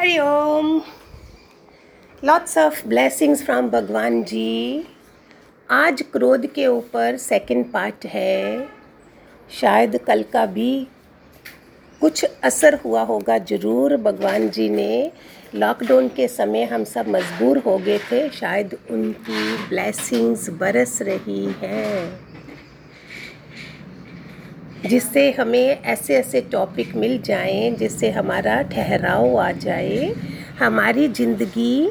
Hari Om. Lots of blessings from Bhagwan ji आज क्रोध के ऊपर सेकंड पार्ट है। शायद कल का भी कुछ असर हुआ होगा ज़रूर भगवान जी ने। लॉकडाउन के समय हम सब मजबूर हो गए थे। शायद उनकी ब्लेसिंग्स बरस रही हैं। जिससे हमें ऐसे ऐसे टॉपिक मिल जाएँ, जिससे हमारा ठहराव आ जाए, हमारी ज़िंदगी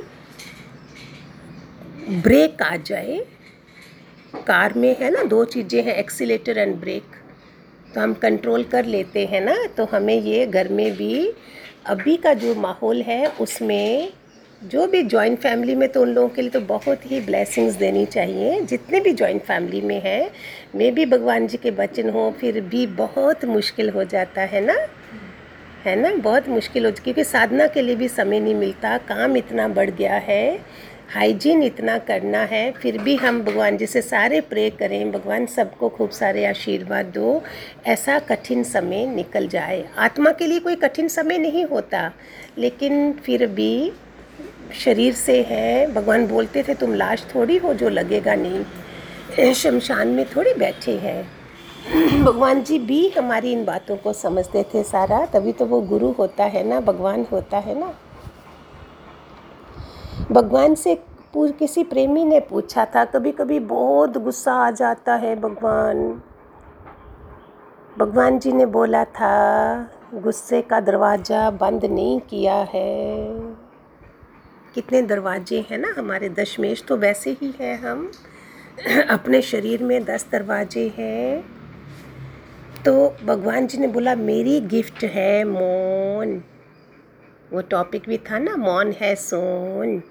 ब्रेक आ जाए। कार में है ना, दो चीज़ें हैं एक्सीलेटर एंड ब्रेक तो हम कंट्रोल कर लेते हैं ना तो हमें ये घर में भी अभी का जो माहौल है, उसमें जो भी जॉइंट फैमिली में तो उन लोगों के लिए तो बहुत ही ब्लेसिंग्स देनी चाहिए। जितने भी जॉइंट फैमिली में हैं मे भी भगवान जी के बचन हो, फिर भी बहुत मुश्किल हो जाता है ना? है ना? बहुत मुश्किल हो, क्योंकि साधना के लिए भी समय नहीं मिलता, काम इतना बढ़ गया है हाइजीन इतना करना है, फिर भी हम भगवान जी से सारे प्रे करें, भगवान सबको खूब सारे आशीर्वाद दो, ऐसा कठिन समय निकल जाए। आत्मा के लिए कोई कठिन समय नहीं होता, लेकिन फिर भी शरीर से है। भगवान बोलते थे, तुम लाश थोड़ी हो जो लगेगा नहीं। शमशान में थोड़ी बैठे हैं। भगवान जी भी हमारी इन बातों को समझते थे सारा। तभी तो वो गुरु होता है ना, भगवान होता है ना। भगवान से किसी प्रेमी ने पूछा था कभी कभी बहुत गुस्सा आ जाता है भगवान। भगवान जी ने बोला था, गुस्से का दरवाज़ा बंद नहीं किया है। कितने दरवाजे हैं ना हमारे दशमेश तो वैसे ही है हम। अपने शरीर में दस दरवाजे हैं। तो भगवान जी ने बोला, मेरी गिफ्ट है, मौन। वो टॉपिक भी था ना, मौन है, सोन।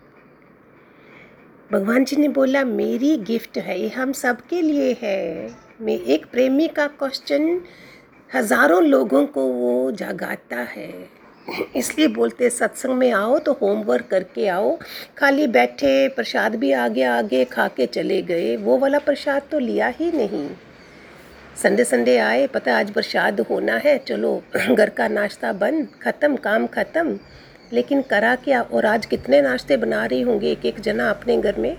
भगवान जी ने बोला, मेरी गिफ्ट है, ये हम सबके लिए है। मैं एक प्रेमी का क्वेश्चन हज़ारों लोगों को वो जगाता है। इसलिए बोलते सत्संग में आओ तो होमवर्क करके आओ। खाली बैठे प्रसाद भी आगे आगे खा के चले गए। वो वाला प्रसाद तो लिया ही नहीं। संडे संडे आए, पता आज प्रसाद होना है, चलो, घर का नाश्ता बंद, ख़त्म, काम ख़त्म। लेकिन करा क्या? और आज कितने नाश्ते बना रही होंगे एक एक जना अपने घर में?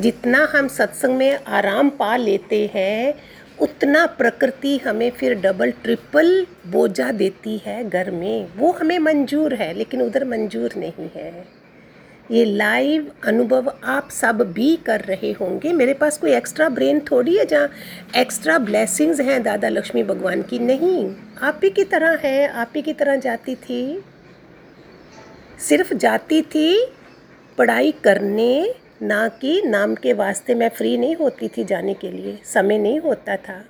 जितना हम सत्संग में आराम पा लेते हैं उतना प्रकृति हमें फिर डबल ट्रिपल बोझा देती है घर में। वो हमें मंजूर है, लेकिन उधर मंजूर नहीं है। ये लाइव अनुभव आप सब भी कर रहे होंगे। मेरे पास कोई एक्स्ट्रा ब्रेन थोड़ी है जहाँ एक्स्ट्रा ब्लेसिंग्स हैं दादा लक्ष्मी भगवान की? नहीं। आप ही की तरह है। आप ही की तरह जाती थी। सिर्फ़ जाती थी पढ़ाई करने ना कि नाम के वास्ते मैं फ्री नहीं होती थी जाने के लिए, समय नहीं होता था।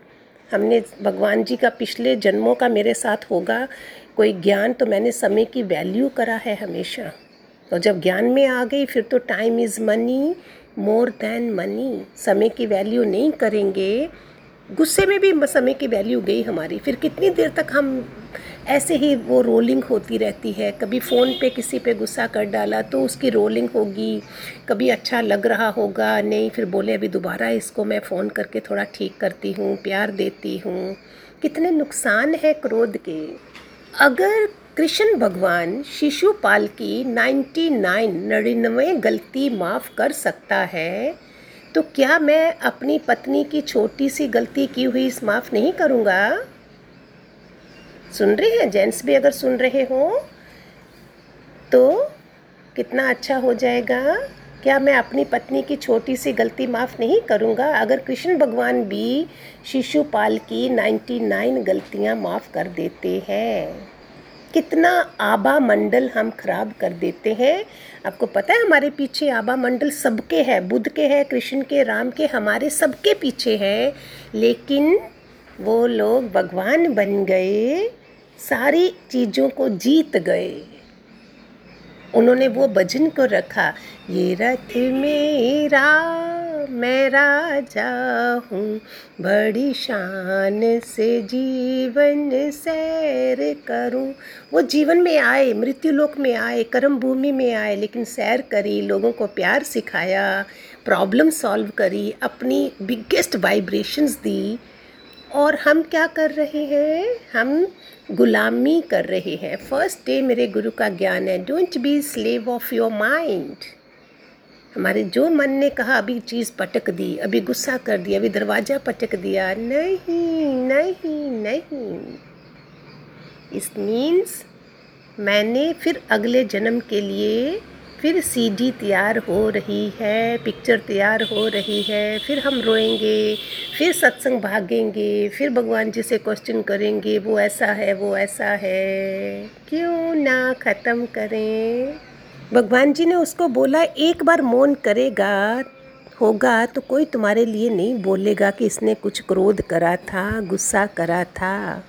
हमने भगवान जी का पिछले जन्मों का मेरे साथ होगा कोई ज्ञान तो मैंने समय की वैल्यू करा है हमेशा। तो जब ज्ञान में आ गई, फिर तो time is money more than money समय की वैल्यू नहीं करेंगे। गुस्से में भी समय की वैल्यू गई हमारी। फिर कितनी देर तक हम ऐसे ही वो रोलिंग होती रहती है। कभी फ़ोन पे किसी पे गुस्सा कर डाला तो उसकी रोलिंग होगी, कभी अच्छा लग रहा होगा, नहीं फिर बोले, अभी दोबारा इसको मैं फ़ोन करके थोड़ा ठीक करती हूँ, प्यार देती हूँ। कितने नुकसान है क्रोध के। अगर कृष्ण भगवान शिशुपाल की नाइन्टी नाइन नड़िनवे गलती माफ़ कर सकता है तो क्या मैं अपनी पत्नी की छोटी सी गलती की हुई इस माफ़ नहीं करूँगा? सुन रहे हैं? जेंट्स भी अगर सुन रहे हो तो कितना अच्छा हो जाएगा। क्या मैं अपनी पत्नी की छोटी सी गलती माफ़ नहीं करूँगा? अगर कृष्ण भगवान भी शिशुपाल की 99 गलतियाँ माफ़ कर देते हैं। कितना आबा मंडल हम खराब कर देते हैं। आपको पता है हमारे पीछे आबा मंडल सबके है, बुद्ध के है, कृष्ण के, राम के, हमारे सबके पीछे है। लेकिन वो लोग भगवान बन गए। सारी चीज़ों को जीत गए। उन्होंने वो भजन को रखा, ये रथ मेरा, मैं राजा हूँ। बड़ी शान से जीवन सैर करूँ। वो जीवन में आए मृत्यु लोक में आए कर्म भूमि में आए, लेकिन सैर करी, लोगों को प्यार सिखाया, प्रॉब्लम सॉल्व करी, अपनी बिगेस्ट वाइब्रेशंस दी। और हम क्या कर रहे हैं? हम गुलामी कर रहे हैं। फ़र्स्ट डे मेरे गुरु का ज्ञान है। Don't be slave of your mind हमारे जो मन ने कहा, अभी चीज़ पटक दी, अभी गुस्सा कर दिया, अभी दरवाज़ा पटक दिया। नहीं नहीं नहीं। इस मीन्स मैंने फिर अगले जन्म के लिए फिर सीडी तैयार हो रही है पिक्चर तैयार हो रही है, फिर हम रोएँगे, फिर सत्संग भागेंगे, फिर भगवान जी से क्वेश्चन करेंगे, वो ऐसा है, वो ऐसा है। क्यों ना ख़त्म करें? भगवान जी ने उसको बोला, एक बार मौन करेगा, होगा तो कोई तुम्हारे लिए नहीं बोलेगा कि इसने कुछ क्रोध करा था, गुस्सा करा था।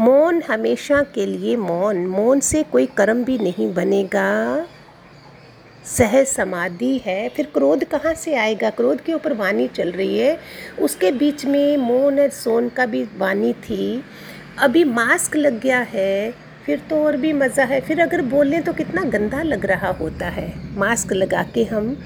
मौन हमेशा के लिए मौन मौन से कोई कर्म भी नहीं बनेगा। सहज समाधि है। फिर क्रोध कहाँ से आएगा? क्रोध के ऊपर वाणी चल रही है। उसके बीच में मोन और सोन का भी वाणी थी। अभी मास्क लग गया है, फिर तो और भी मज़ा है। फिर अगर बोलें तो कितना गंदा लग रहा होता है। मास्क लगा के हम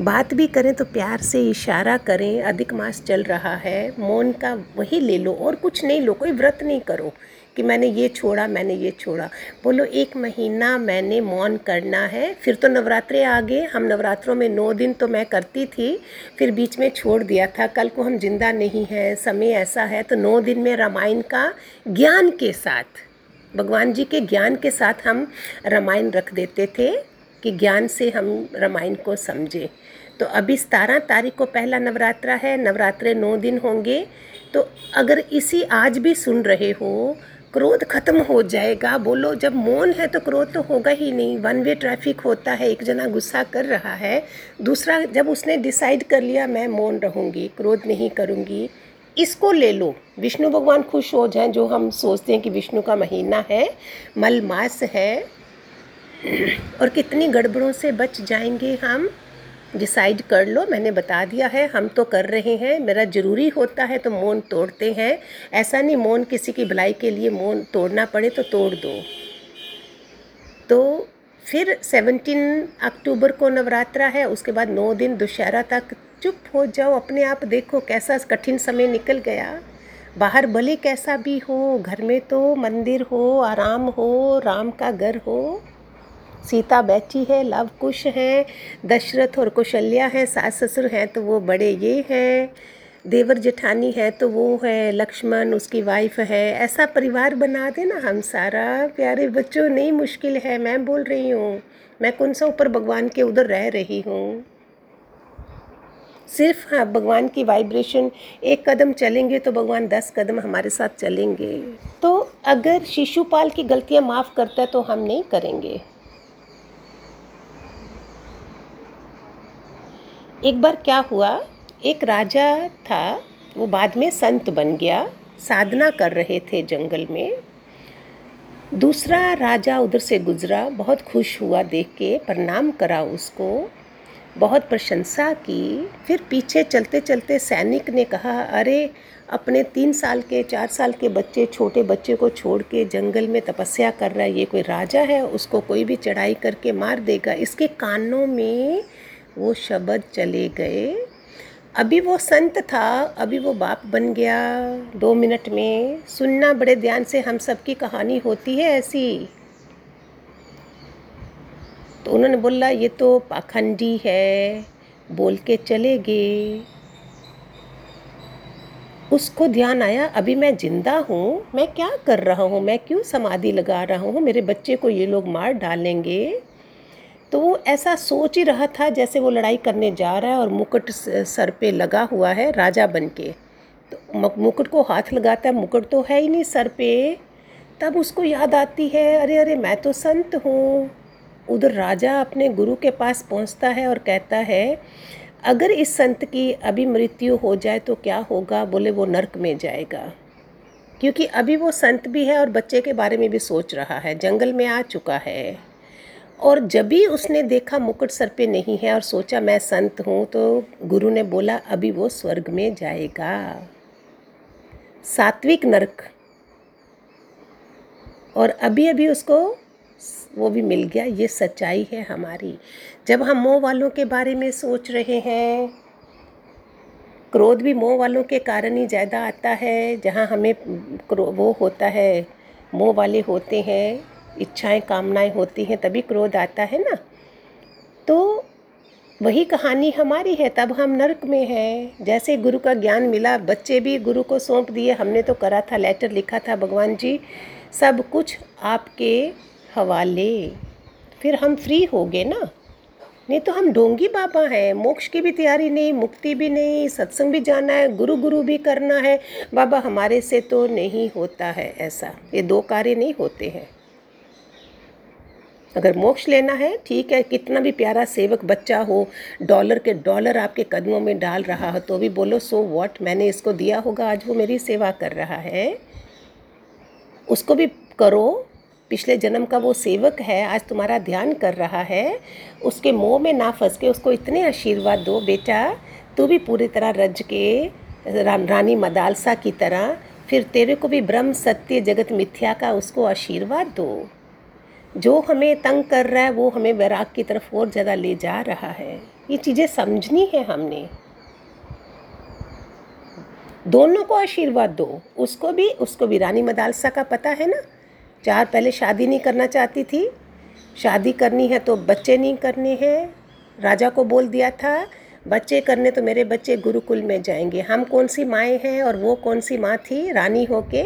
बात भी करें तो प्यार से इशारा करें। अधिक मास चल रहा है। मौन का वही ले लो और कुछ नहीं लो, कोई व्रत नहीं करो। कि मैंने ये छोड़ा, मैंने ये छोड़ा। बोलो, एक महीना मैंने मौन करना है, फिर तो नवरात्रे आ गए। हम नवरात्रों में नौ दिन तो मैं करती थी, फिर बीच में छोड़ दिया था। कल को हम ज़िंदा नहीं है, समय ऐसा है तो नौ दिन में रामायण का ज्ञान के साथ, भगवान जी के ज्ञान के साथ हम रामायण रख देते थे कि ज्ञान से हम रामायण को समझें। तो अभी सतारह तारीख को पहला नवरात्रा है, नवरात्रे नौ दिन होंगे। तो अगर इसी आज भी सुन रहे हो क्रोध खत्म हो जाएगा। बोलो, जब मौन है तो क्रोध तो होगा ही नहीं। वन वे ट्रैफ़िक होता है, एक जना गुस्सा कर रहा है। दूसरा, जब उसने डिसाइड कर लिया, मैं मौन रहूँगी, क्रोध नहीं करूँगी, इसको ले लो। विष्णु भगवान खुश हो जाएँ, जो हम सोचते हैं कि विष्णु का महीना है मल मास है। और कितनी गड़बड़ों से बच जाएँगे हम। डिसाइड कर लो, मैंने बता दिया है, हम तो कर रहे हैं, मेरा ज़रूरी होता है तो मौन तोड़ते हैं। ऐसा नहीं मौन किसी की भलाई के लिए मौन तोड़ना पड़े तो तोड़ दो। तो फिर सेवनटीन अक्टूबर को नवरात्रा है, उसके बाद नौ दिन दुशहरा तक चुप हो जाओ, अपने आप देखो कैसा कठिन समय निकल गया। बाहर भले कैसा भी हो, घर में तो मंदिर हो, आराम हो, राम का घर हो सीता बैठी है, लव कुश है, दशरथ और कुशल्या है, सास ससुर हैं तो वो बड़े ये हैं, देवर जेठानी है तो वो है, लक्ष्मण उसकी वाइफ है। ऐसा परिवार बना देना हम सारा। प्यारे बच्चों, नहीं मुश्किल है, मैं बोल रही हूँ, मैं कौन सा ऊपर भगवान के उधर रह रही हूँ? सिर्फ़ हाँ भगवान की वाइब्रेशन एक कदम चलेंगे तो भगवान दस कदम हमारे साथ चलेंगे। तो अगर शिशुपाल की गलतियाँ माफ़ करता है तो हम नहीं करेंगे। एक बार क्या हुआ? एक राजा था, वो बाद में संत बन गया, साधना कर रहे थे जंगल में। दूसरा राजा उधर से गुजरा, बहुत खुश हुआ देख के, प्रणाम करा उसको, बहुत प्रशंसा की। फिर पीछे चलते चलते सैनिक ने कहा, अरे, अपने तीन साल के, चार साल के बच्चे, छोटे बच्चे को छोड़ के जंगल में तपस्या कर रहा है, ये कोई राजा है, उसको कोई भी चढ़ाई करके मार देगा। इसके कानों में वो शब्द चले गए। अभी वो संत था, अभी वो बाप बन गया। दो मिनट में सुनना बड़े ध्यान से हम सब की कहानी होती है ऐसी। तो उन्होंने बोला, ये तो पाखंडी है, बोल के चले गए उसको ध्यान आया, अभी मैं ज़िंदा हूँ, मैं क्या कर रहा हूँ? मैं क्यों समाधि लगा रहा हूँ? मेरे बच्चे को ये लोग मार डालेंगे। तो वो ऐसा सोच ही रहा था जैसे वो लड़ाई करने जा रहा है और मुकुट सर पे लगा हुआ है राजा बन के तो मुकुट को हाथ लगाता है, मुकुट तो है ही नहीं सर पे। तब उसको याद आती है, अरे अरे, मैं तो संत हूँ। उधर राजा अपने गुरु के पास पहुँचता है और कहता है, अगर इस संत की अभी मृत्यु हो जाए तो क्या होगा? बोले, वो नरक में जाएगा। क्योंकि अभी वो संत भी है और बच्चे के बारे में भी सोच रहा है, जंगल में आ चुका है। और जब भी उसने देखा मुकुट सर पे नहीं है और सोचा मैं संत हूँ तो गुरु ने बोला, अभी वो स्वर्ग में जाएगा। सात्विक नरक। और अभी अभी उसको वो भी मिल गया, ये सच्चाई है हमारी। जब हम मोह वालों के बारे में सोच रहे हैं, क्रोध भी मोह वालों के कारण ही ज़्यादा आता है, जहाँ हमें वो होता है, मोह वाले होते हैं। इच्छाएँ, कामनाएँ होती हैं, तभी क्रोध आता है ना? तो वही कहानी हमारी है, तब हम नरक में हैं। जैसे गुरु का ज्ञान मिला, बच्चे भी गुरु को सौंप दिए। हमने तो करा था लेटर लिखा था, भगवान जी, सब कुछ आपके हवाले। फिर हम फ्री हो गए ना? नहीं तो हम ढोंगी बाबा हैं। मोक्ष की भी तैयारी नहीं, मुक्ति भी नहीं, सत्संग भी जाना है, गुरु गुरु भी करना है। बाबा, हमारे से तो नहीं होता है ऐसा। ये दो कार्य नहीं होते हैं। अगर मोक्ष लेना है, ठीक है, कितना भी प्यारा सेवक बच्चा हो डॉलर के डॉलर आपके कदमों में डाल रहा हो तो भी बोलो सो वॉट मैंने इसको दिया होगा, आज वो मेरी सेवा कर रहा है। उसको भी करो। पिछले जन्म का वो सेवक है, आज तुम्हारा ध्यान कर रहा है। उसके मोह में ना फंस के उसको इतने आशीर्वाद दो, बेटा। तू भी पूरी तरह रज के रानी मदालसा की तरह, फिर तेरे को भी ब्रह्म सत्य जगत मिथ्या का उसको आशीर्वाद दो। जो हमें तंग कर रहा है, वो हमें वैराग की तरफ़ और ज़्यादा ले जा रहा है। ये चीज़ें समझनी है हमने। दोनों को आशीर्वाद दो। उसको भी उसको भी। रानी मदालसा का पता है ना? चार पहले शादी नहीं करना चाहती थी। शादी करनी है तो बच्चे नहीं करने हैं। राजा को बोल दिया था, बच्चे करने तो मेरे बच्चे गुरुकुल में जाएँगे। हम कौन सी माएँ हैं और वो कौन सी माँ थी? रानी होके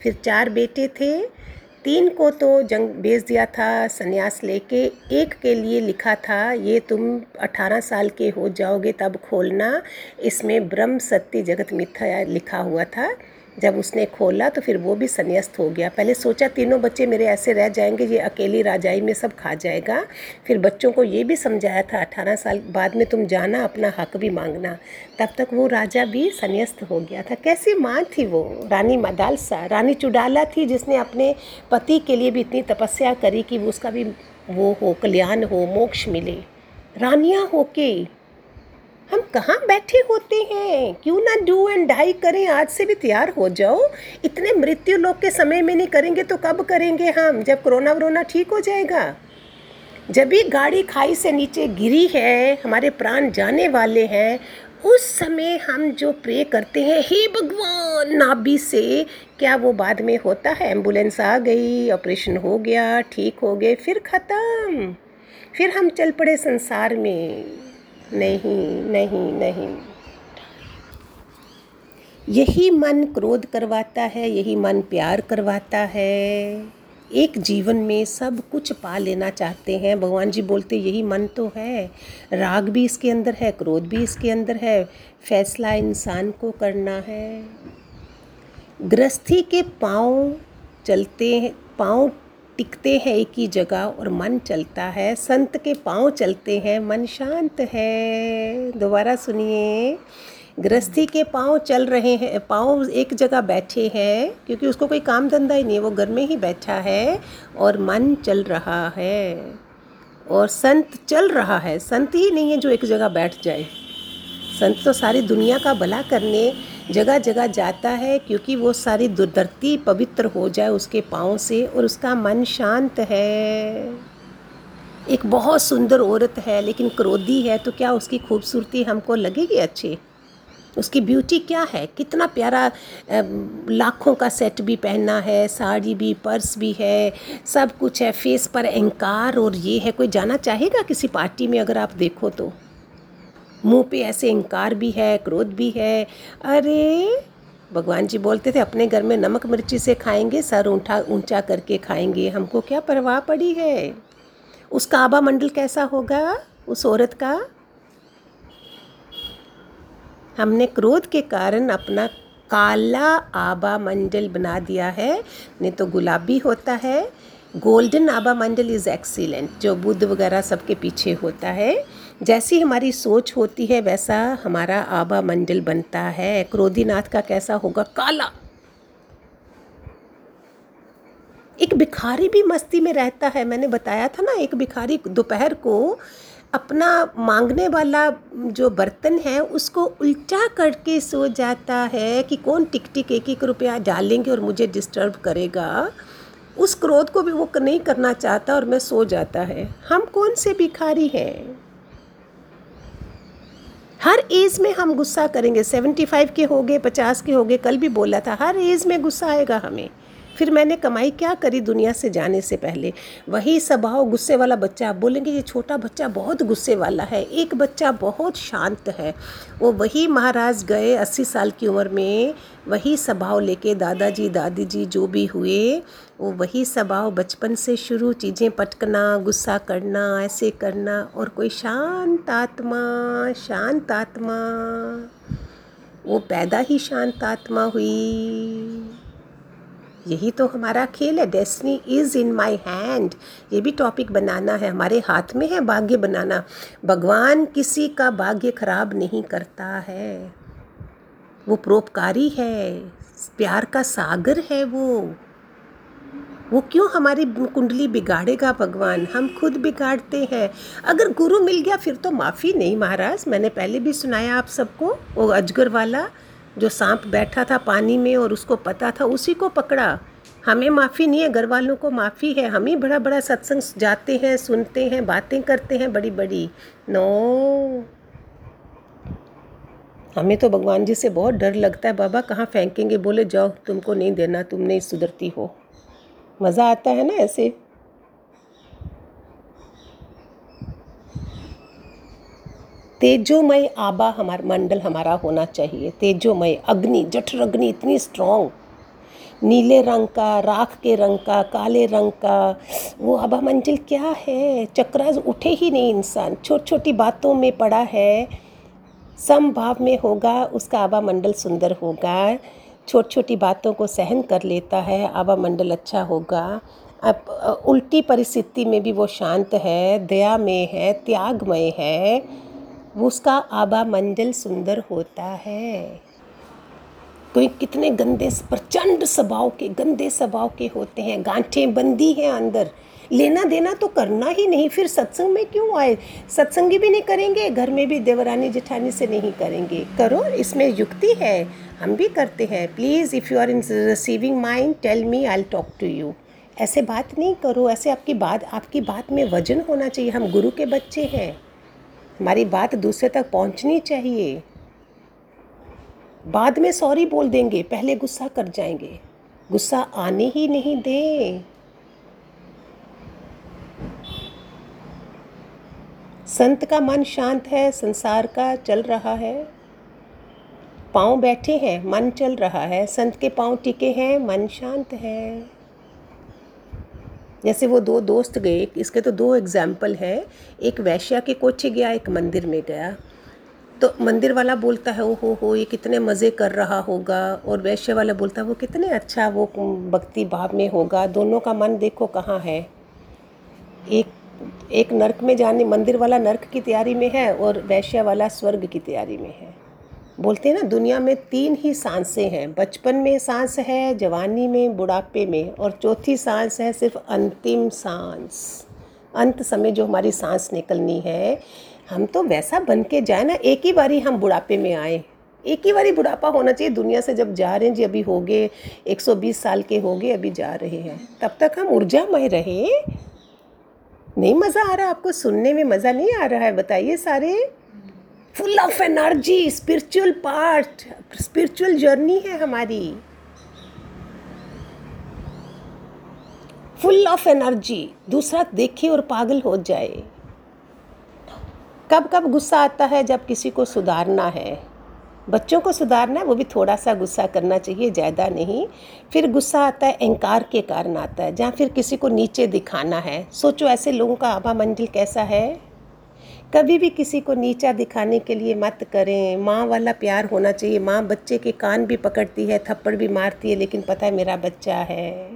फिर चार बेटे थे। तीन को तो जंग भेज दिया था, संन्यास लेके। एक के लिए लिखा था, ये तुम अठारह साल के हो जाओगे तब खोलना। इसमें ब्रह्म सत्य जगत मिथ्या लिखा हुआ था। जब उसने खोला तो फिर वो भी संन्यास्त हो गया। पहले सोचा, तीनों बच्चे मेरे ऐसे रह जाएँगे, ये अकेली राजाई में सब खा जाएगा। फिर बच्चों को ये भी समझाया था, अठारह साल बाद में तुम जाना, अपना हक भी मांगना। तब तक वो राजा भी संन्यास्त हो गया था। कैसी माँ थी वो? रानी मदालसा, रानी चुडाला थी जिसने अपने पति के लिए भी इतनी तपस्या करी कि वो उसका भी वो हो, कल्याण हो, मोक्ष मिले। रानियाँ होके हम कहाँ बैठे होते हैं? क्यों ना डू एंड डाई करें? आज से भी तैयार हो जाओ। इतने मृत्यु लोग के समय में नहीं करेंगे तो कब करेंगे हम, जब कोरोना वरोना ठीक हो जाएगा? जब भी गाड़ी खाई से नीचे गिरी है, हमारे प्राण जाने वाले हैं, उस समय हम जो प्रे करते हैं, हे भगवान! नाभि से, क्या वो बाद में होता है? एंबुलेंस आ गई ऑपरेशन हो गया, ठीक हो गए, फिर ख़त्म। फिर हम चल पड़े संसार में। नहीं नहीं नहीं। यही मन क्रोध करवाता है, यही मन प्यार करवाता है। एक जीवन में सब कुछ पा लेना चाहते हैं। भगवान जी बोलते, यही मन तो है। राग भी इसके अंदर है, क्रोध भी इसके अंदर है। फैसला इंसान को करना है। गृहस्थी के पाँव चलते हैं, पाँव टिकते हैं एक ही जगह और मन चलता है, संत के पाँव चलते हैं, मन शांत है। दोबारा सुनिए। गृहस्थी के पाँव चल रहे हैं, पाँव एक जगह बैठे हैं, क्योंकि उसको कोई काम धंधा ही नहीं है, वो घर में ही बैठा है और मन चल रहा है। और संत चल रहा है, संत ही नहीं है जो एक जगह बैठ जाए। संत तो सारी दुनिया का भला करने जगह जगह जाता है क्योंकि वो सारी धरती पवित्र हो जाए उसके पाँव से और उसका मन शांत है। एक बहुत सुंदर औरत है, लेकिन क्रोधी है तो क्या उसकी खूबसूरती हमको लगेगी अच्छी? उसकी ब्यूटी क्या है? कितना प्यारा लाखों का सेट भी पहनना है, साड़ी भी, पर्स भी है, सब कुछ है फेस पर अहंकार और ये है। कोई जाना चाहेगा किसी पार्टी में अगर आप देखो तो? मुँह पे ऐसे इंकार भी है, क्रोध भी है। अरे, भगवान जी बोलते थे, अपने घर में नमक मिर्ची से खाएँगे, सर ऊँचा ऊँचा करके खाएँगे। हमको क्या परवाह पड़ी है? उसका आबा मंडल कैसा होगा? उस औरत का? हमने क्रोध के कारण अपना काला आबा मंडल बना दिया है। नहीं तो गुलाबी होता है। गोल्डन आबा मंडल इज़ एक्सीलेंट, जो बुद्ध वगैरह सबके पीछे होता है। जैसी हमारी सोच होती है, वैसा हमारा आबा मंडल बनता है। क्रोधीनाथ का कैसा होगा? काला। एक भिखारी भी मस्ती में रहता है। मैंने बताया था ना, एक भिखारी दोपहर को अपना मांगने वाला जो बर्तन है, उसको उल्टा करके सो जाता है कि कौन टिक टिक एक एक रुपया डालेंगे और मुझे डिस्टर्ब करेगा। उस क्रोध को भी वो नहीं करना चाहता और मैं सो जाता है। हम कौन से भिखारी हैं? हर एज में हम गुस्सा करेंगे। सेवेंटी फाइव के हो गए, पचास के हो गए, कल भी बोला था, हर एज में गुस्सा आएगा हमें। फिर मैंने कमाई क्या करी दुनिया से जाने से पहले? वही स्वभाव गुस्से वाला बच्चा। आप बोलेंगे, ये छोटा बच्चा बहुत गुस्से वाला है। एक बच्चा बहुत शांत है। वो वही महाराज गए अस्सी साल की उम्र में। वही स्वभाव लेके दादाजी दादी जी जो भी हुए, वो वही स्वभाव बचपन से शुरू चीज़ें पटकना, गुस्सा करना, ऐसे करना और कोई शांत आत्मा शांत आत्मा। वो पैदा ही शांत आत्मा हुई। यही तो हमारा खेल है। Destiny is in my hand ये भी टॉपिक बनाना है। हमारे हाथ में है भाग्य बनाना। भगवान किसी का भाग्य खराब नहीं करता है। वो परोपकारी है। प्यार का सागर है वो। वो क्यों हमारी कुंडली बिगाड़ेगा भगवान? हम खुद बिगाड़ते हैं। अगर गुरु मिल गया, फिर तो माफ़ी नहीं महाराज। मैंने पहले भी सुनाया आप सबको, वो अजगर वाला। जो सांप बैठा था पानी में और उसको पता था, उसी को पकड़ा। हमें माफ़ी नहीं है घर वालों को माफ़ी है। हम ही बड़ा बड़ा सत्संग जाते हैं, सुनते हैं, बातें करते हैं बड़ी बड़ी नो। हमें तो भगवान जी से बहुत डर लगता है। बाबा कहाँ फेंकेंगे? बोले, जाओ, तुमको नहीं देना, तुम नहीं सुधरती हो। मज़ा आता है ना ऐसे? तेजोमय आबा हमारा मंडल हमारा होना चाहिए। तेजोमय अग्नि, जठर अग्नि इतनी स्ट्रॉन्ग नीले रंग का, राख के रंग का, काले रंग का, वो आबा मंजिल क्या है? चक्राज उठे ही नहीं इंसान। छोटी छोटी बातों में पड़ा है। समभाव में होगा, उसका आबा मंडल सुंदर होगा। छोटी छोटी बातों को सहन कर लेता है आबा मंडल अच्छा होगा। अब उल्टी परिस्थिति में भी वो शांत है, दया में है, त्यागमय है। उसका आबा मंडल सुंदर होता है। कोई कितने गंदे प्रचंड स्वभाव के, गंदे स्वभाव के होते हैं। गांठें बंदी हैं अंदर। लेना देना तो करना ही नहीं, फिर सत्संग में क्यों आए? सत्संगी भी नहीं करेंगे, घर में भी देवरानी जेठानी से नहीं करेंगे। करो, इसमें युक्ति है, हम भी करते हैं। Please if you are in receiving mind tell me I talk to you ऐसे बात नहीं करो, ऐसे आपकी बात आपकी बात में वज़न होना चाहिए। हम गुरु के बच्चे हैं। हमारी बात दूसरे तक पहुंचनी चाहिए। बाद में सॉरी बोल देंगे, पहले गुस्सा कर जाएँगे। गुस्सा आने ही नहीं दें। संत का मन शांत है, संसार का चल रहा है। पाँव बैठे हैं, मन चल रहा है। संत के पाँव टिके हैं, मन शांत है। जैसे वो दो दोस्त गए, इसके तो दो एग्ज़ाम्पल हैं। एक वैश्या के कोचे गया, एक मंदिर में गया। तो मंदिर वाला बोलता है ओ हो हो, ये कितने मज़े कर रहा होगा। और वैश्य वाला बोलता है, वो कितने अच्छा वो भक्ति भाव में होगा। दोनों का मन देखो कहाँ है। एक एक नर्क में जाने, मंदिर वाला नर्क की तैयारी में है और वैश्य वाला स्वर्ग की तैयारी में है। बोलते हैं ना, दुनिया में तीन ही साँसें हैं। बचपन में सांस है, जवानी में, बुढ़ापे में, और चौथी सांस है सिर्फ़ अंतिम सांस। अंत समय जो हमारी सांस निकलनी है, हम तो वैसा बन के जाए ना, एक ही बारी हम बुढ़ापे में आए। एक ही बारी बुढ़ापा होना चाहिए, दुनिया से जब जा रहे हैं, जी अभी हो गए 120 साल के हो गए, अभी जा रहे हैं। तब तक हम ऊर्जामय रहे। नहीं मज़ा आ रहा, आपको सुनने में मज़ा नहीं आ रहा है, बताइए सारे। Full of energy spiritual part spiritual journey है हमारी। फुल ऑफ़ एनर्जी दूसरा देखे और पागल हो जाए। कब कब गुस्सा आता है जब किसी को सुधारना है। बच्चों को सुधारना है, वो भी थोड़ा सा गुस्सा करना चाहिए, ज़्यादा नहीं। फिर गुस्सा आता है, अहंकार के कारण आता है, जहाँ फिर किसी को नीचे दिखाना है। सोचो ऐसे लोगों का आभा मंजिल कैसा है? कभी भी किसी को नीचा दिखाने के लिए मत करें। माँ वाला प्यार होना चाहिए। माँ बच्चे के कान भी पकड़ती है, थप्पड़ भी मारती है, लेकिन पता है मेरा बच्चा है।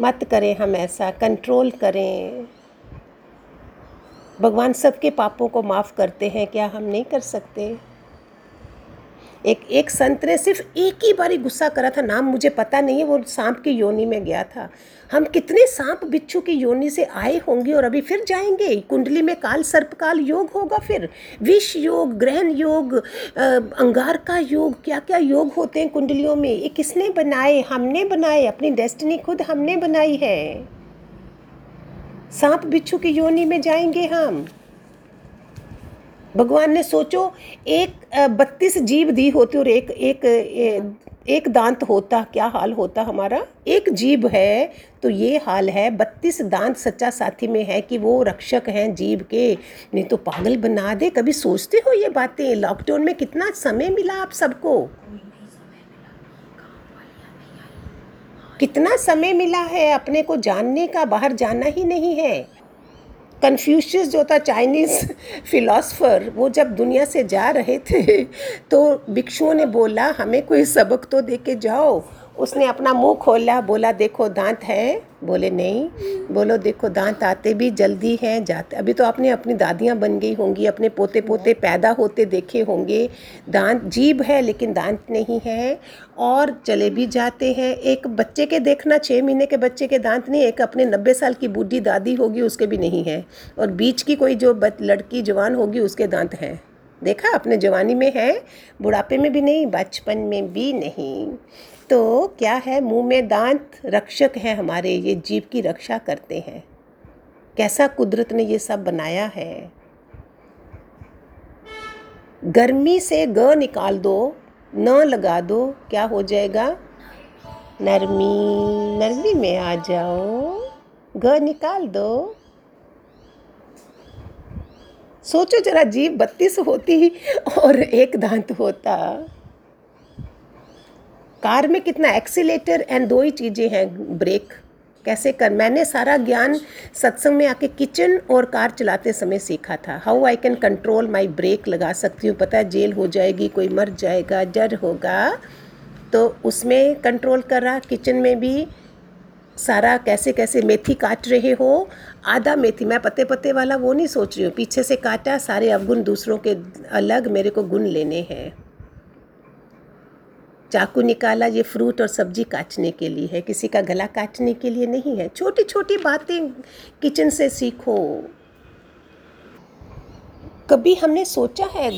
मत करें हम ऐसा। कंट्रोल करें। भगवान सबके पापों को माफ़ करते हैं। क्या हम नहीं कर सकते? एक एक संत ने सिर्फ़ एक ही बारी गुस्सा करा था, नाम मुझे पता नहीं है, वो सांप की योनी में गया था। हम कितने सांप बिच्छू की योनि से आए होंगे और अभी फिर जाएँगे? कुंडली में काल सर्पकाल योग होगा फिर? विष योग, ग्रहण योग अंगार का योग क्या क्या योग होते हैं कुंडलियों में? ये किसने बनाए? हमने बनाए, अपनी डेस्टिनी खुद हमने बनाई है। सांप बिच्छू की योनि में जाएँगे हम। भगवान ने सोचो, एक बत्तीस जीव दी होती और एक एक एक दांत होता, क्या हाल होता हमारा? एक जीव है तो ये हाल है, बत्तीस दांत सच्चा साथी में है कि वो रक्षक हैं जीव के। नहीं तो पागल बना दे, कभी सोचते हो ये बातें? लॉकडाउन में कितना समय मिला आप सबको? कितना समय मिला है अपने को जानने का? बाहर जाना ही नहीं है। कन्फ्यूशियस जो था चाइनीज़ फिलोसफर वो जब दुनिया से जा रहे थे तो भिक्षुओं ने बोला, हमें कोई सबक तो दे के जाओ। उसने अपना मुँह खोला, बोला, देखो, दांत है। बोले, नहीं। बोलो, देखो, दांत आते भी जल्दी हैं, जाते अभी तो आपने अपनी दादियाँ बन गई होंगी, अपने पोते पोते पैदा होते देखे होंगे। दांत जीभ है, लेकिन दांत नहीं है और चले भी जाते हैं। एक बच्चे के देखना छः महीने के बच्चे के दांत नहीं, एक अपने नब्बे साल की बूढ़ी दादी होगी, उसके भी नहीं है। और बीच की कोई जो लड़की, जवान होगी, उसके दांत हैं। देखा, अपने जवानी में है, बुढ़ापे में भी नहीं, बचपन में भी नहीं। तो क्या है, मुँह में दांत रक्षक है हमारे, ये जीव की रक्षा करते हैं। कैसा कुदरत ने ये सब बनाया है? गर्मी से ग निकाल दो, न लगा दो, क्या हो जाएगा? नरमी नरमी में आ जाओ, ग निकाल दो। सोचो जरा, जीव बत्तीस होती और एक दांत होता। कार में कितना एक्सीटर एंड दो ही चीज़ें हैं ब्रेक कैसे कर? मैंने सारा ज्ञान सत्संग में आके किचन और कार चलाते समय सीखा था। How I can control my brake लगा सकती हूँ? पता है, जेल हो जाएगी, कोई मर जाएगा डर होगा। तो उसमें कंट्रोल कर रहा किचन में भी सारा कैसे कैसे मेथी काट रहे हो? आधा मेथी, मैं पत्ते पत्ते वाला वो नहीं सोच रही हूँ। पीछे से काटा, सारे अवगुण दूसरों के अलग, मेरे को गुण लेने हैं। चाकू निकाला ये फ्रूट और सब्ज़ी काटने के लिए है, किसी का गला काटने के लिए नहीं है। छोटी छोटी बातें किचन से सीखो। कभी हमने सोचा है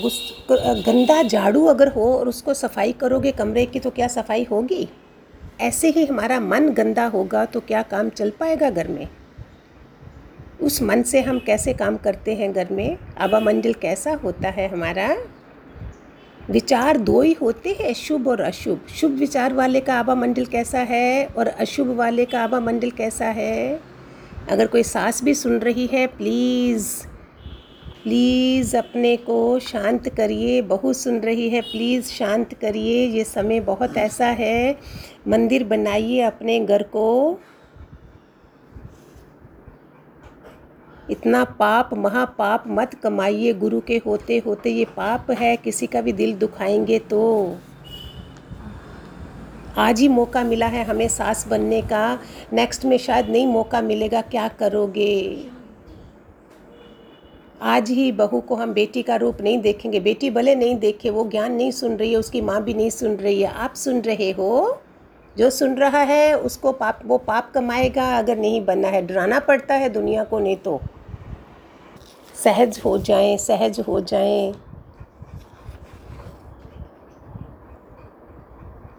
गंदा झाड़ू अगर हो और उसको सफ़ाई करोगे कमरे की तो क्या सफ़ाई होगी? ऐसे ही हमारा मन गंदा होगा तो क्या काम चल पाएगा घर में? उस मन से हम कैसे काम करते हैं घर में? आवा मंडल कैसा होता है हमारा? विचार दो ही होते हैं, शुभ और अशुभ। शुभ विचार वाले का आभा मंडल कैसा है और अशुभ वाले का आभा मंडल कैसा है? अगर कोई सास भी सुन रही है, प्लीज़ प्लीज़ अपने को शांत करिए। बहू सुन रही है, प्लीज़ शांत करिए। ये समय बहुत ऐसा है। मंदिर बनाइए अपने घर को। इतना पाप, महापाप मत कमाइए। गुरु के होते होते ये पाप है, किसी का भी दिल दुखाएँगे तो। आज ही मौका मिला है हमें सास बनने का। नेक्स्ट में शायद नहीं मौका मिलेगा, क्या करोगे? आज ही बहू को हम बेटी का रूप नहीं देखेंगे। बेटी भले नहीं देखे, वो ज्ञान नहीं सुन रही है, उसकी माँ भी नहीं सुन रही है। आप सुन रहे हो? जो सुन रहा है, उसको पाप, वो पाप कमाएगा। अगर नहीं बनना है, डराना पड़ता है दुनिया को, नहीं तो। सहज हो जाएँ, सहज हो जाएँ।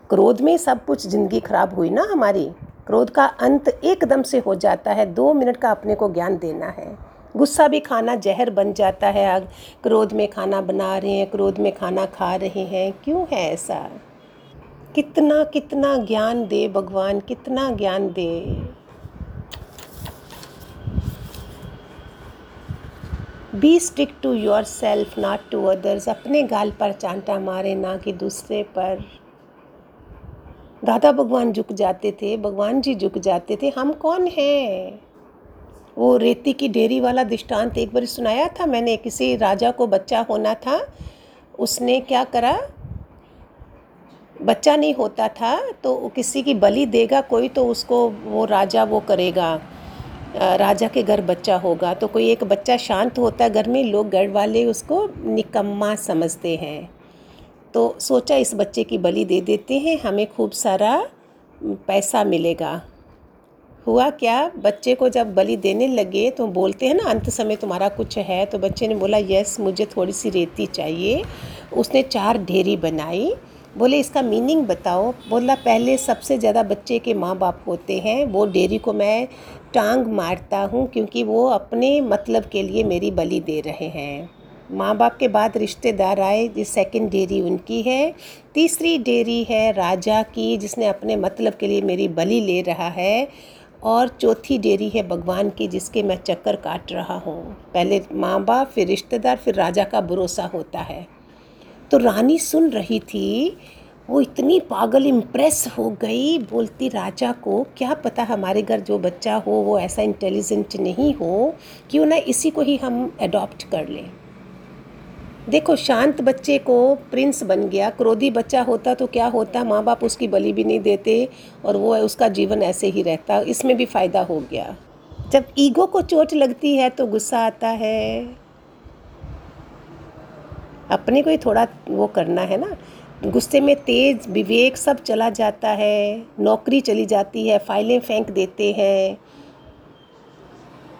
क्रोध में सब कुछ ज़िंदगी खराब हुई ना हमारी? क्रोध का अंत एकदम से हो जाता है। दो मिनट का अपने को ज्ञान देना है। गुस्सा भी खाना जहर बन जाता है। अग, क्रोध में खाना बना रहे हैं, क्रोध में खाना खा रहे हैं। क्यों है ऐसा? कितना कितना ज्ञान दे भगवान, कितना ज्ञान दे। Be stick to yourself not to others अपने गाल पर चांटा मारे, ना कि दूसरे पर। दादा भगवान झुक जाते थे, भगवान जी झुक जाते थे। हम कौन हैं? वो रेती की डेरी वाला दृष्टांत एक बार सुनाया था मैंने, किसी राजा को बच्चा होना था। उसने क्या करा? बच्चा नहीं होता था तो किसी की बलि देगा कोई तो उसको वो राजा वो करेगा। राजा के घर बच्चा होगा तो कोई एक बच्चा शांत होता है, घर में लोग घर वाले उसको निकम्मा समझते हैं। तो सोचा इस बच्चे की बलि दे देते हैं, हमें खूब सारा पैसा मिलेगा। हुआ क्या, बच्चे को जब बलि देने लगे तो बोलते हैं ना, अंत समय तुम्हारा कुछ है तो बच्चे ने बोला, यस, मुझे थोड़ी सी रेती चाहिए। उसने चार ढेरी बनाई, बोले, इसका मीनिंग बताओ। बोला, पहले सबसे ज़्यादा बच्चे के माँ बाप होते हैं, वो डेरी को मैं टांग मारता हूँ क्योंकि वो अपने मतलब के लिए मेरी बलि दे रहे हैं। माँ बाप के बाद रिश्तेदार आए, जिस सेकंड डेरी उनकी है। तीसरी डेरी है राजा की, जिसने अपने मतलब के लिए मेरी बलि ले रहा है। और चौथी डेरी है भगवान की, जिसके मैं चक्कर काट रहा हूँ। पहले माँ बाप फिर रिश्तेदार, फिर राजा का भरोसा होता है। तो रानी सुन रही थी वो इतनी पागल इम्प्रेस हो गई बोलती राजा को, क्या पता हमारे घर जो बच्चा हो, वो ऐसा इंटेलिजेंट नहीं हो, क्यों ना इसी को ही हम अडॉप्ट कर लें? देखो, शांत बच्चे को प्रिंस बन गया, क्रोधी बच्चा होता तो क्या होता? माँ बाप उसकी बलि भी नहीं देते और वो उसका जीवन ऐसे ही रहता, इसमें भी फ़ायदा हो गया। जब ईगो को चोट लगती है तो गुस्सा आता है। अपने को ही थोड़ा वो करना है ना। गुस्से में तेज विवेक सब चला जाता है, नौकरी चली जाती है, फाइलें फेंक देते हैं।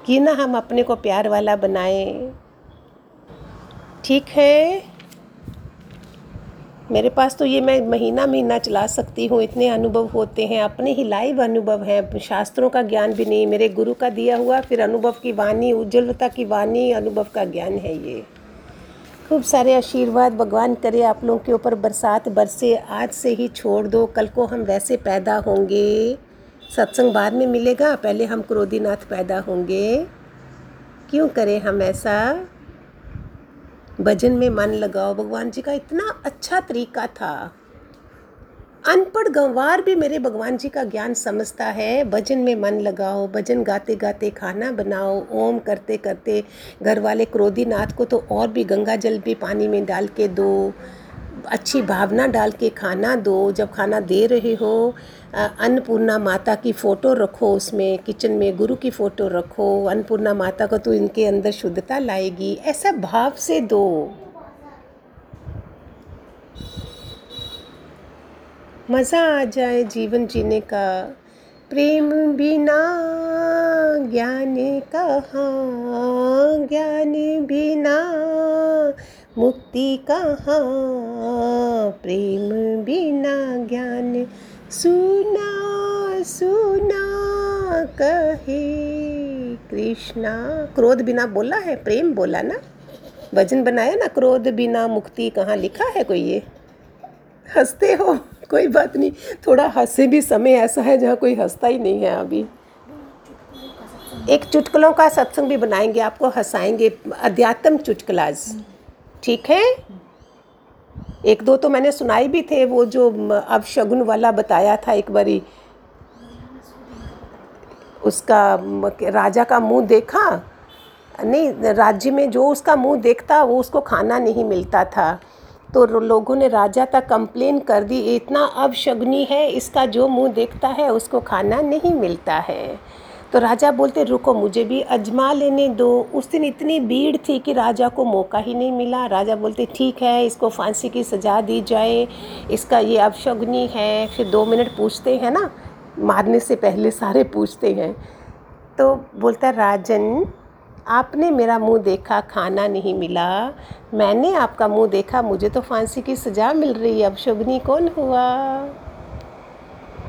कि ना हम अपने को प्यार वाला बनाएँ। ठीक है? मेरे पास तो ये मैं महीना महीना चला सकती हूँ, इतने अनुभव होते हैं। अपने ही लाइव अनुभव हैं, शास्त्रों का ज्ञान भी नहीं, मेरे गुरु का दिया हुआ फिर अनुभव की वाणी, उज्ज्वलता की वाणी, अनुभव का ज्ञान है ये। खूब सारे आशीर्वाद भगवान करे आप लोगों के ऊपर, बरसात बरसे, आज से ही छोड़ दो, कल को हम वैसे पैदा होंगे। सत्संग बाद में मिलेगा, पहले हम क्रोधीनाथ पैदा होंगे। क्यों करें हम ऐसा? भजन में मन लगाओ, भगवान जी का इतना अच्छा तरीका था। अनपढ़ गंवार भी मेरे भगवान जी का ज्ञान समझता है। भजन में मन लगाओ, भजन गाते गाते खाना बनाओ, ओम करते करते घर वाले क्रोधीनाथ को तो और भी गंगा जल भी पानी में डाल के दो। अच्छी भावना डाल के खाना दो। जब खाना दे रहे हो अन्नपूर्णा माता की फ़ोटो रखो उसमें, किचन में गुरु की फ़ोटो रखो। अन्नपूर्णा माता को तो इनके अंदर शुद्धता लाएगी। ऐसा भाव से दो। मज़ा आ जाए जीवन जीने का। प्रेम बिना ज्ञान कहाँ? ज्ञान बिना मुक्ति कहाँ? प्रेम बिना ज्ञान। सुना सुना, कहे कृष्णा। क्रोध बिना बोला है? प्रेम बोला ना? भजन बनाया ना? क्रोध बिना मुक्ति कहाँ? लिखा है कोई ये? हँसते हो? कोई बात नहीं। थोड़ा हंसे भी समय ऐसा है जहाँ कोई हंसता ही नहीं है अभी। एक चुटकुलों का सत्संग भी बनाएँगे, आपको हंसाएँगे। अध्यात्म चुटकुलाज। ठीक है? एक दो तो मैंने सुनाई भी थे, वो जो अब शगुन वाला बताया था एक बारी। उसका राजा का मुँह देखा? नहीं, राज्य में जो उसका मुँह देखता, वो उसको खाना नहीं मिलता था। तो लोगों ने राजा तक कंप्लेन कर दी, इतना अब शगुनी है, इसका जो मुँह देखता है, उसको खाना नहीं मिलता है। तो राजा बोलते, रुको, मुझे भी अजमा लेने दो। उस दिन इतनी भीड़ थी कि राजा को मौका ही नहीं मिला। राजा बोलते, ठीक है, इसको फांसी की सज़ा दी जाए, इसका ये अब शगुनी है। फिर दो मिनट पूछते हैं ना, मारने से पहले सारे पूछते हैं। तो बोलता, राजन आपने मेरा मुँह देखा, खाना नहीं मिला। मैंने आपका मुँह देखा, मुझे तो फांसी की सज़ा मिल रही। है अब शुगनी कौन हुआ?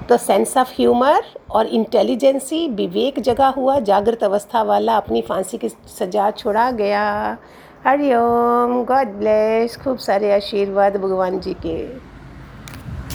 तो सेंस ऑफ़ ह्यूमर और इंटेलिजेंसी विवेक जगा हुआ, जागृत अवस्था वाला अपनी फांसी की सज़ा छुड़ा गया। हरिओम गॉड ब्लेस खूब सारे आशीर्वाद भगवान जी के।